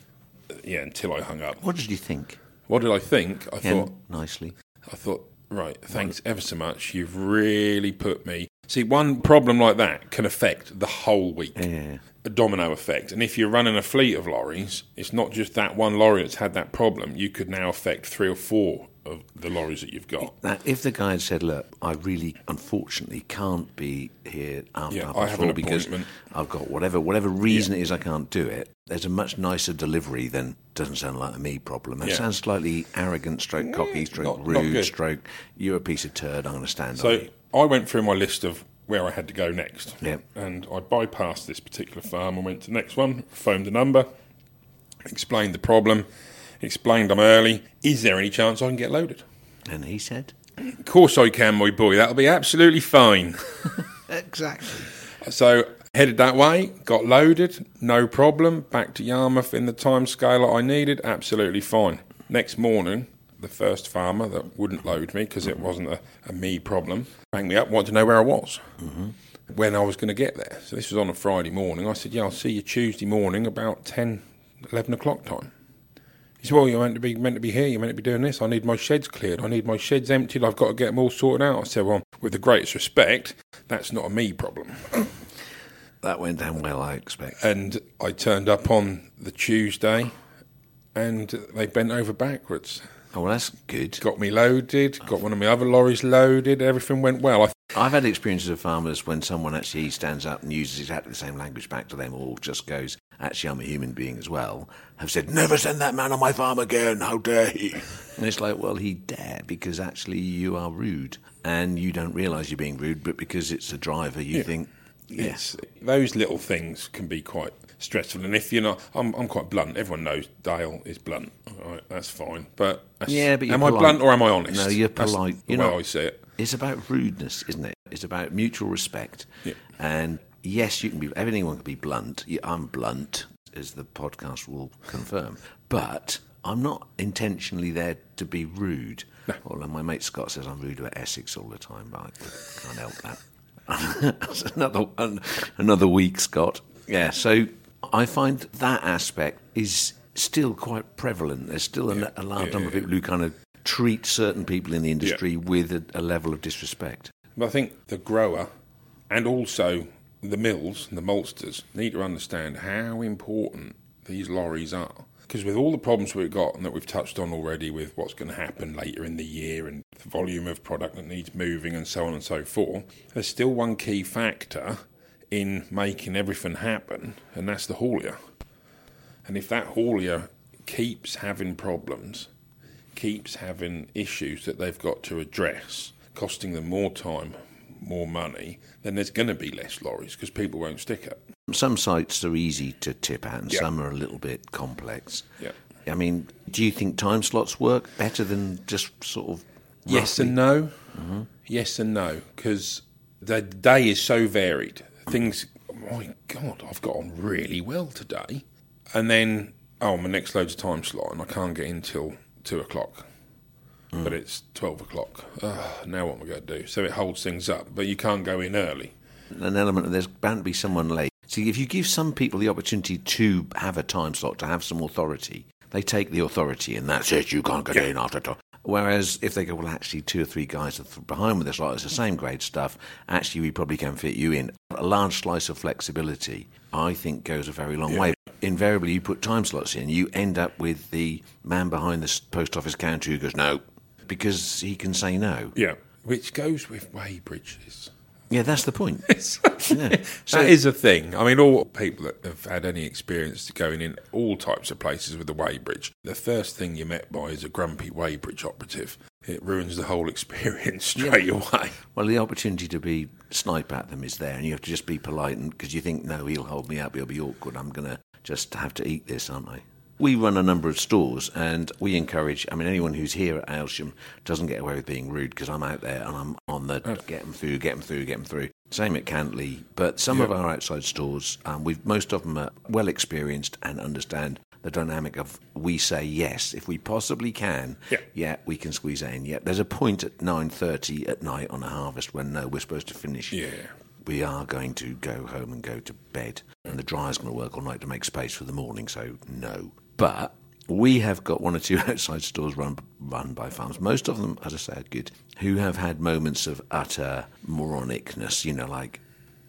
Yeah, until I hung up. What did you think? What did I think? I Ken, thought, nicely. I thought, right, thanks ever so much. You've really put me. See, one problem like that can affect the whole week. Yeah. A domino effect. And if you're running a fleet of lorries, it's not just that one lorry that's had that problem. You could now affect three or four of the lorries that you've got. Now, if the guy had said, "Look, I really, unfortunately, can't be here after Yeah, half I have four an because. I've got whatever whatever reason it is I can't do it," there's a much nicer delivery than doesn't sound like a me problem. That Yeah. sounds slightly arrogant, stroke cocky, stroke not- not rude, good. stroke you're a piece of turd. I'm going to stand on So you. I went through my list of where I had to go next. Yeah. And I bypassed this particular farm. and went to the next one, phoned the number, explained the problem, explained I'm early. Is there any chance I can get loaded? And he said, Of course I can, my boy. That'll be absolutely fine. "Exactly." So Headed that way, got loaded, no problem. Back to Yarmouth in the time scale I needed, absolutely fine. Next morning, the first farmer that wouldn't load me because it wasn't a, a, me problem rang me up, wanted to know where I was, mm-hmm. when I was going to get there. So this was on a Friday morning. I said, "Yeah, I'll see you Tuesday morning about 10, 11 o'clock time." He said, "Well, you're meant to be meant to be here. You're meant to be doing this. I need my sheds cleared. I need my sheds emptied. I've got to get them all sorted out." I said, "Well, with the greatest respect, that's not a me problem." that went down well, I expect. And I turned up on the Tuesday, and they bent over backwards. Oh, well, that's good. Got me loaded, got one of my other lorries loaded, everything went well. I I've had experiences of farmers when someone actually stands up and uses exactly the same language back to them or just goes, actually, I'm a human being as well, have said, never send that man on my farm again, how dare he? And it's like, well, he dare because actually you are rude and you don't realise you're being rude, but because it's a driver, you yeah. think, Yes, those little things can be quite stressful. And if you're not, I'm, I'm quite blunt. Everyone knows Dale is blunt. All right, that's fine. But yeah, but am polite. I blunt or am I honest? No, you're polite. That's way not, I see it. It's about rudeness, isn't it? It's about mutual respect. Yeah. And yes, you can be. Everyone can be blunt. I'm blunt, as the podcast will confirm. But I'm not intentionally there to be rude. No. Well, my mate Scott says I'm rude about Essex all the time, but I can't help that. another another week, Scott. Yeah, so I find that aspect is still quite prevalent. There's still a, yeah. a large yeah, number of people who kind of treat certain people in the industry with a, a, level of disrespect. But I think the grower and also the mills and the maltsters need to understand how important these lorries are because with all the problems we've got and that we've touched on already with what's going to happen later in the year and the volume of product that needs moving and so on and so forth, there's still one key factor in making everything happen, and that's the haulier. And if that haulier keeps having problems, keeps having issues that they've got to address, costing them more time, more money, then there's going to be less lorries because people won't stick it. Some sites are easy to tip at, and yeah. some are a little bit complex. Yeah. I mean, do you think time slots work better than just sort of? Roughly? Yes and no. Mm-hmm. Yes and no, because the day is so varied. Things, oh my God, I've got on really well today, and then oh, my next load's a time slot, and I can't get in till two o'clock. Mm. But it's twelve o'clock. now what am I going to do? So it holds things up, but you can't go in early. An element of there's bound to be someone late See, if you give some people the opportunity to have a time slot, to have some authority, they take the authority and that's it, you can't get yeah. in after time. Whereas if they go, well, actually, two or three guys are behind with us, like it's the same grade stuff, actually, we probably can fit you in. A large slice of flexibility, I think, goes a very long yeah. way. Invariably, you put time slots in, you end up with the man behind the post office counter who goes, no, because he can say no. Yeah, which goes with weighbridges. Yeah, that's the point. yeah. So that is a thing. I mean, all people that have had any experience going in all types of places with the weighbridge, the first thing you're met by is a grumpy weighbridge operative. It ruins the whole experience straight yeah. away. Well, the opportunity to be snipe at them is there, and you have to just be polite, because you think, no, he'll hold me up, he'll be awkward. I'm going to just have to eat this, aren't I? We run a number of stores and we encourage, I mean, anyone who's here at Aylsham doesn't get away with being rude because I'm out there and I'm on the get them through, get them through, get them through. Same at Cantley, but some of our outside stores, um, we've most of them are well experienced and understand the dynamic of we say yes if we possibly can. Yeah, yeah we can squeeze in. Yeah, there's a point at nine thirty at night on a harvest when no, we're supposed to finish. Yeah, we are going to go home and go to bed, and the dryer's going to work all night to make space for the morning. So no. But we have got one or two outside stores run run by farms. Most of them, as I say, are good. Who have had moments of utter moronicness, you know, like,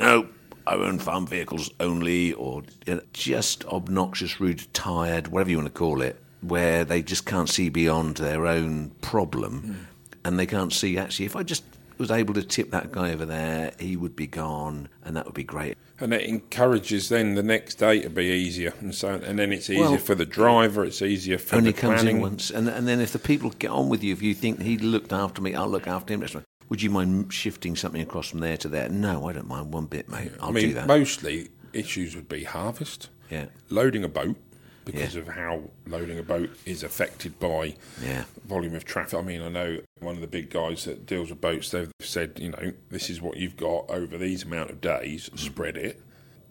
no, I own farm vehicles only, or you know, just obnoxious, rude, tired, whatever you want to call it, where they just can't see beyond their own problem, mm. and they can't see actually if I just was able to tip that guy over there, he would be gone, and that would be great. And it encourages then the next day to be easier, and so and then it's easier well, for the driver. It's easier for only the comes planning. in once, and and then if the people get on with you, if you think he looked after me, I'll look after him. Would you mind shifting something across from there to there? No, I don't mind one bit, mate. I'll I mean, do that. Mostly issues would be harvest, yeah, loading a boat because yeah. of how loading a boat is affected by yeah. volume of traffic. I mean, I know one of the big guys that deals with boats, they've said, you know, this is what you've got over these amount of days, mm. spread it.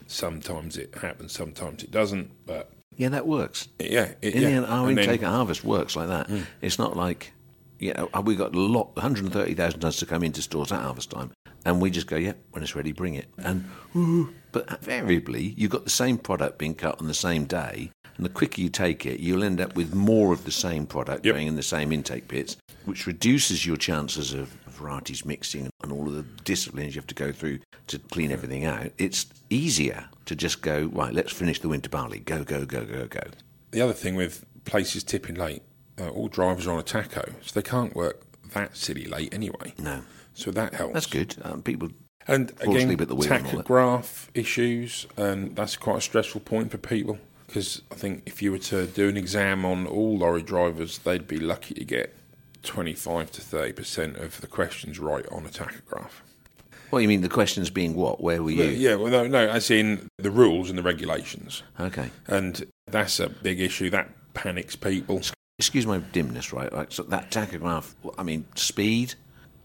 Sometimes it happens, sometimes it doesn't. But Yeah, that works. yeah, it, In yeah. the end, our And then- intake at harvest works like that. Hmm. It's not like, you know, we got a lot, 130,000 tons to come into stores at harvest time, and we just go, yeah, when it's ready, bring it. And but invariably, you've got the same product being cut on the same day, and the quicker you take it, you'll end up with more of the same product Yep. going in the same intake pits, which reduces your chances of varieties mixing and all of the disciplines you have to go through to clean everything out. It's easier to just go, right, let's finish the winter barley. Go, go, go, go, go. The other thing with places tipping late, uh, all drivers are on a tacho, so they can't work that silly late anyway. No. So that helps. That's good. Um, people And again, asleep at the wheel and tachograph issues, and that's quite a stressful point for people because I think if you were to do an exam on all lorry drivers, they'd be lucky to get 25 to 30% of the questions right on a tachograph. What you mean? The questions being what? Where were you? Yeah, well, no, no, as in the rules and the regulations. Okay. And that's a big issue. That panics people. Excuse my dimness, right? Right. So that tachograph. I mean, speed.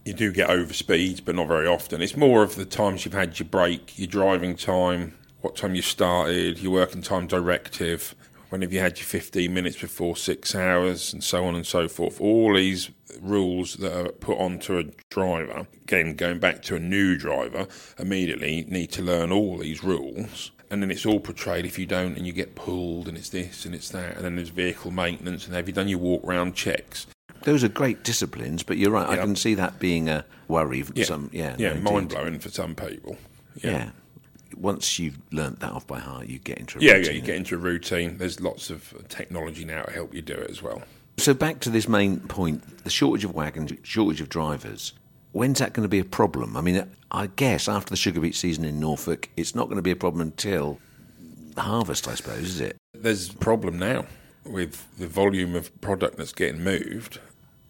You do get over speeds, but not very often. It's more of the times you've had your break, your driving time, what time you started, your working time directive, when have you had your 15 minutes before six hours, and so on and so forth. All these rules that are put onto a driver, again, going back to a new driver, immediately need to learn all these rules. And then it's all portrayed if you don't, and you get pulled, and it's this and it's that, and then there's vehicle maintenance, and have you done your walk round checks? Those are great disciplines, but you're right. I can see that being a worry. For some, yeah, yeah, no, mind blowing for some people. Yeah. Once you've learnt that off by heart, you get into a Yeah, yeah, routine. you get into a routine. There's lots of technology now to help you do it as well. So back to this main point: the shortage of wagons, shortage of drivers. When's that going to be a problem? I mean, I guess after the sugar beet season in Norfolk, it's not going to be a problem until harvest, I suppose, is it? There's a problem now with the volume of product that's getting moved,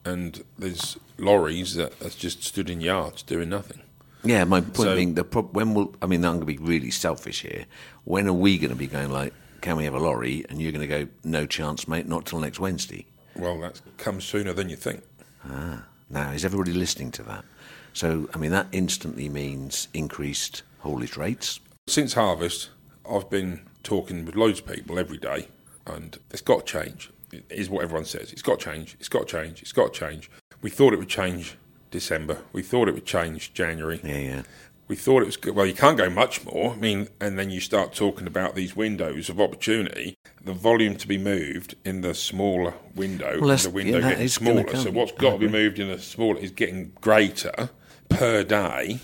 and there's lorries that has just stood in yards doing nothing. Yeah, my point So- being, the prob- when will I mean, I'm going to be really selfish here. When are we going to be going like, can we have a lorry? And you're going to go, no chance, mate, not till next Wednesday. Well, that comes sooner than you think. Ah, now, is everybody listening to that? So, I mean, that instantly means increased haulage rates. Since harvest, I've been talking with loads of people every day, and it's got to change. It is what everyone says. It's got to change. It's got to change. It's got to change. We thought it would change December. We thought it would change January. Yeah, yeah. we thought it was good. Well, you can't go much more. I mean, and then you start talking about these windows of opportunity. The volume to be moved in the smaller window, Well, the window yeah, getting smaller. So what's got to be moved in the smaller is getting greater per day.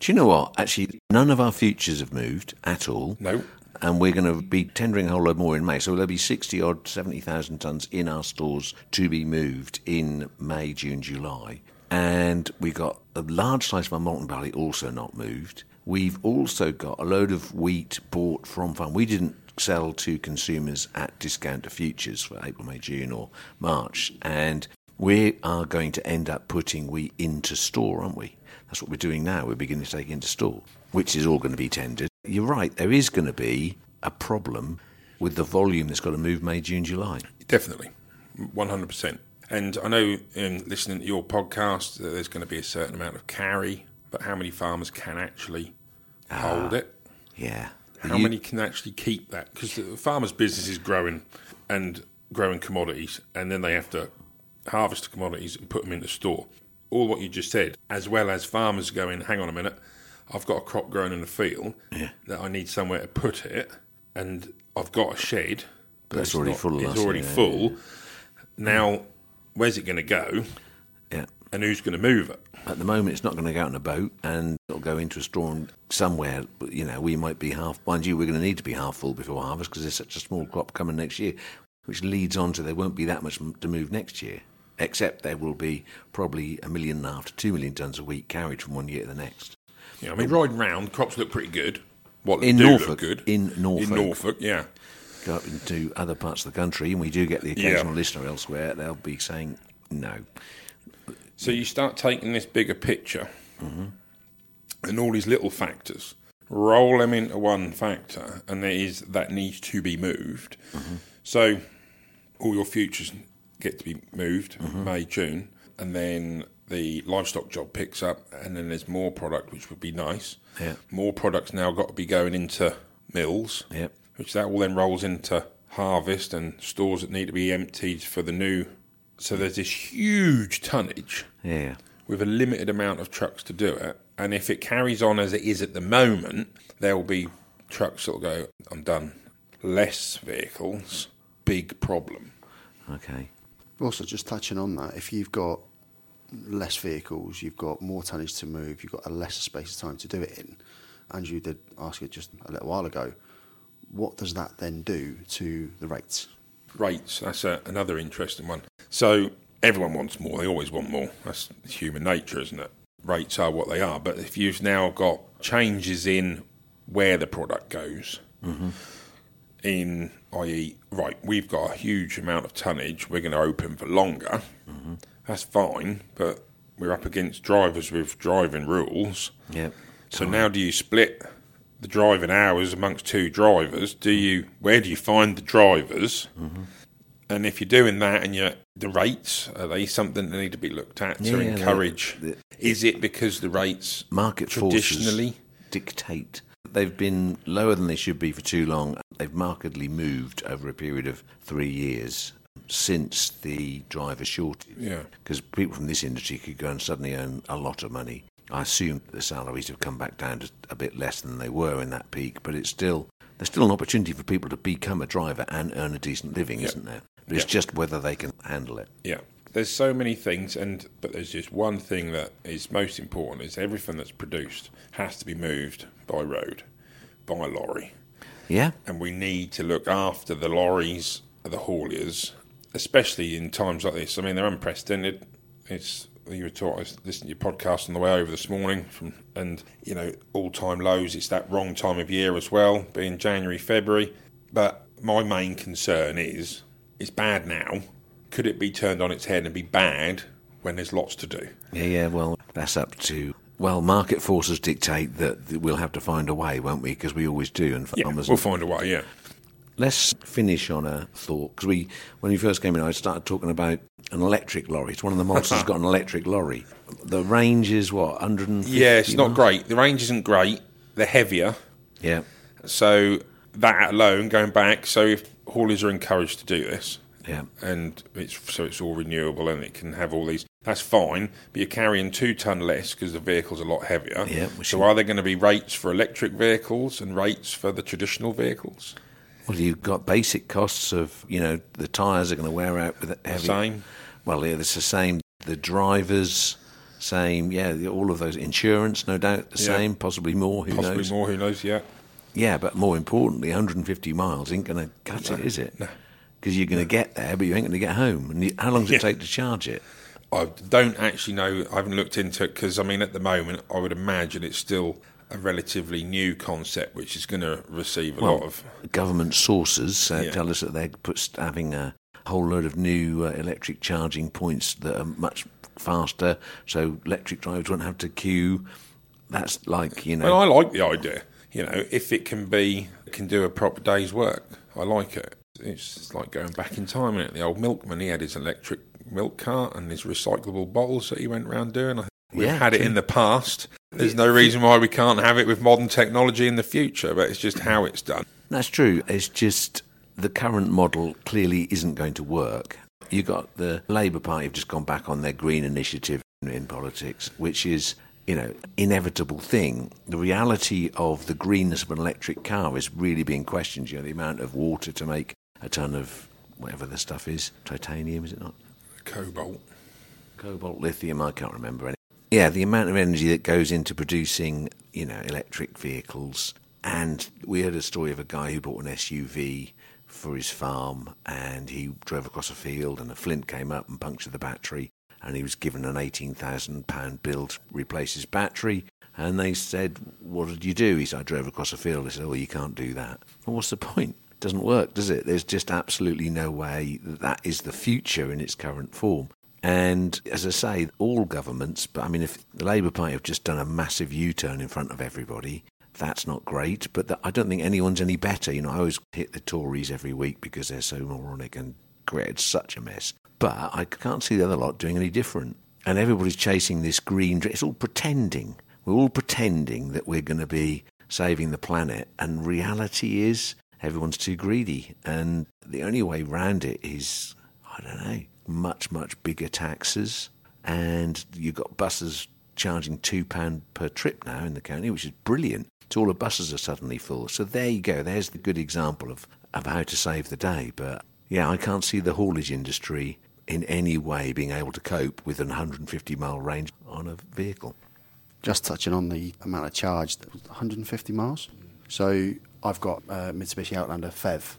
Do you know what? Actually, none of our futures have moved at all. No. And we're going to be tendering a whole lot more in May. So there'll be 60 odd, 70,000 tonnes in our stores to be moved in May, June, July. And we got a large slice of our Malting Barley also not moved. We've also got a load of wheat bought from farm. We didn't sell to consumers at discount to futures for April, May, June, or March. And we are going to end up putting wheat into store, aren't we? That's what we're doing now. We're beginning to take into store, which is all going to be tendered. You're right, there is going to be a problem with the volume that's got to move May, June, July. Definitely, one hundred percent. And I know in listening to your podcast that there's going to be a certain amount of carry, but how many farmers can actually hold ah, it? Yeah. How You- many can actually keep that? Because the farmers' business is growing and growing commodities, and then they have to harvest the commodities and put them in the store. All what you just said, as well as farmers going, hang on a minute, I've got a crop growing in the field that I need somewhere to put it, and I've got a shed. but That's it's already not- full It's us, already yeah, full. Now, where's it going to go, Yeah. and who's going to move it? At the moment, it's not going to go out in a boat and it'll go into a store somewhere. But, you know, we might be half, mind you, we're going to need to be half full before harvest because there's such a small crop coming next year, which leads on to there won't be that much to move next year, except there will be probably a million and a half to two million tonnes a week carried from one year to the next. Know, I mean, riding round, crops look pretty good. What In Norfolk, good in Norfolk. in Norfolk, yeah. Up into other parts of the country, and we do get the Yeah. occasional listener elsewhere, they'll be saying, no. So you start taking this bigger picture mm-hmm. and all these little factors, roll them into one factor, and there is that needs to be moved. Mm-hmm. So all your futures get to be moved mm-hmm. May, June, and then the livestock job picks up, and then there's more product, which would be nice. Yeah. More products now got to be going into mills, Yep. Which that all then rolls into harvest and stores that need to be emptied for the new. So there's this huge tonnage Yeah. with a limited amount of trucks to do it. And if it carries on as it is at the moment, there will be trucks that will go, I'm done. Less vehicles, big problem. Okay. Also, just touching on that, if you've got less vehicles, you've got more tonnage to move, you've got a lesser space of time to do it in, and you did ask it just a little while ago, what does that then do to the rates? Rates, that's a, another interesting one. So everyone wants more, they always want more. That's human nature, isn't it? Rates are what they are. But if you've now got changes in where the product goes, mm-hmm. in i.e., right, we've got a huge amount of tonnage, we're going to open for longer. Mm-hmm. That's fine, but we're up against drivers with driving rules. Yep. So now, do you split the driving hours amongst two drivers? Do you? Where do you find the drivers? Mm-hmm. And if you're doing that, and you the rates are they something that need to be looked at to Yeah, they- encourage? the- is it because the rates Market traditionally? dictate. They've been lower than they should be for too long. They've markedly moved over a period of three years since the driver shortage. Yeah. Because people from this industry could go and suddenly earn a lot of money. I assume the salaries have come back down to a bit less than they were in that peak, but it's still there's still an opportunity for people to become a driver and earn a decent living, isn't there? But it's just whether they can handle it. Yeah. There's so many things, and but there's just one thing that is most important: is everything that's produced has to be moved by road, by lorry. Yeah. and we need to look after the lorries, the hauliers, especially in times like this. I mean, they're unprecedented. It's you were taught. I was listening to your podcast on the way over this morning, from and you know all time lows. It's that wrong time of year as well, being January, February. But my main concern is it's bad now. Could it be turned on its head and be bad when there's lots to do? Yeah, yeah. Well, that's up to. Well, market forces dictate that we'll have to find a way, won't we? Because we always do. And Yeah, we'll find a way. Yeah, Let's finish on a thought because we, when we first came in, I started talking about an electric lorry. It's one of the monsters got an electric lorry. The range is what 150. yeah. It's not great. The range isn't great. They're heavier. Yeah, So that alone, going back, so if haulers are encouraged to do this, yeah, and it's so it's all renewable and it can have all these, that's fine. But you're carrying two ton less because the vehicle's a lot heavier. Yeah, So should- are there going to be rates for electric vehicles and rates for the traditional vehicles? Well, you've got basic costs of you know the tyres are going to wear out with heavy. Same. Well, yeah, it's the same. The drivers, same. Yeah, all of those insurance, no doubt, the Yeah. same. Possibly more. Who Possibly knows? more. Who knows? Yeah. Yeah, but more importantly, 150 miles ain't going to cut it, is it? Because you're going to get there, but you ain't going to get home. And how long does Yeah. it take to charge it? I don't actually know. I haven't looked into it because I mean, at the moment, I would imagine it's still a relatively new concept, which is going to receive a lot of. government sources uh, Yeah. tell us that they're put, having a whole load of new uh, electric charging points that are much faster, so electric drivers won't have to queue. That's like you know. Well, I like the idea. You know, if it can be, can do a proper day's work, I like it. It's like going back in time. is The old milkman, he had his electric milk cart and his recyclable bottles that he went around doing. We've Yeah, had it in the past. There's no reason why we can't have it with modern technology in the future, but it's just how it's done. That's true. It's just the current model clearly isn't going to work. You got the Labour Party have just gone back on their green initiative in, in politics, which is you know inevitable thing. The reality of the greenness of an electric car is really being questioned. You know the amount of water to make a ton of whatever the stuff is, titanium is it not? Cobalt. Cobalt, lithium, I can't remember any. Yeah, the amount of energy that goes into producing, you know, electric vehicles. And we heard a story of a guy who bought an SUV for his farm and he drove across a field and a flint came up and punctured the battery and he was given an £18,000 bill to replace his battery. And they said, What did you do? He said, I drove across a field. They said, Oh, you can't do that. Well, what's the point? It doesn't work, does it? There's just absolutely no way that that is the future in its current form. And as I say, all governments, but I mean, if the Labour Party have just done a massive U turn in front of everybody, that's not great. But th- I don't think anyone's any better. You know, I always hit the Tories every week because they're so moronic and created such a mess. But I can't see the other lot doing any different. And everybody's chasing this green. It's all pretending. We're all pretending that we're going to be saving the planet. And reality is, everyone's too greedy. And the only way round it is, I don't know, much, much bigger taxes. And you've got buses charging £2 per trip now in the county, which is brilliant. So all the buses are suddenly full. So there you go. There's the good example of, of how to save the day. But yeah, I can't see the haulage industry in any way being able to cope with an 150 mile range on a vehicle. Just touching on the amount of charge, 150 miles. So I've got a Mitsubishi Outlander PHEV,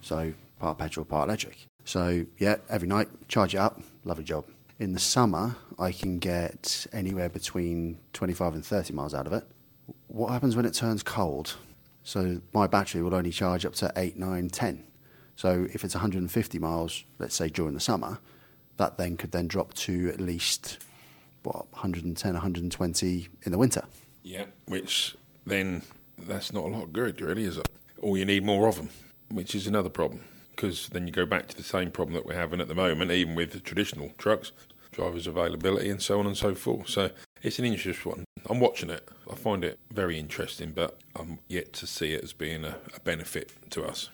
so part petrol, part electric. So yeah, every night charge it up, lovely job. In the summer, I can get anywhere between 25 and 30 miles out of it. What happens when it turns cold? So my battery will only charge up to 8, 9, 10. So if it's 150 miles, let's say during the summer, that then could then drop to at least what 110, 120 in the winter. Yeah, which then that's not a lot good, really, is it? Or you need more of them, which is another problem. Because then you go back to the same problem that we're having at the moment, even with traditional trucks, drivers' availability, and so on and so forth. So it's an interesting one. I'm watching it. I find it very interesting, but I'm yet to see it as being a, a benefit to us.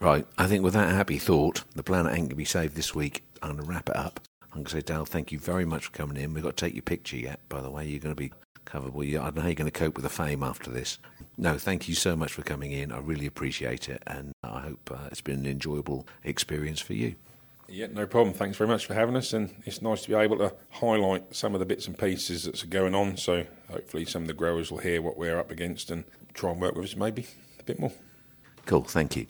Right. I think with that happy thought, the planet ain't going to be saved this week. I'm going to wrap it up. I'm going to say, Dale, thank you very much for coming in. We've got to take your picture yet, by the way. You're going to be covered. Well, you, I don't know how you're going to cope with the fame after this. No, thank you so much for coming in. I really appreciate it. And I hope uh, it's been an enjoyable experience for you. Yeah, no problem. Thanks very much for having us. And it's nice to be able to highlight some of the bits and pieces that's going on. So hopefully some of the growers will hear what we're up against and try and work with us maybe a bit more. Cool. Thank you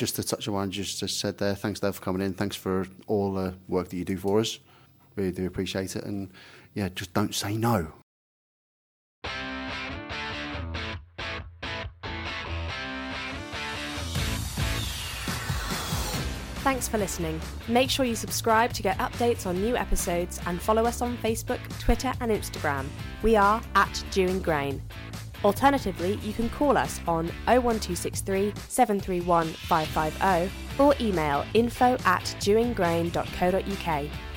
just to touch on what I just, just said there, thanks, Dave, for coming in. Thanks for all the work that you do for us. Really do appreciate it. And yeah, just don't say no. Thanks for listening. Make sure you subscribe to get updates on new episodes and follow us on Facebook, Twitter, and Instagram. We are at Dewing Grain. Alternatively, you can call us on 01263 731 550 or email info at dewinggrain.co.uk.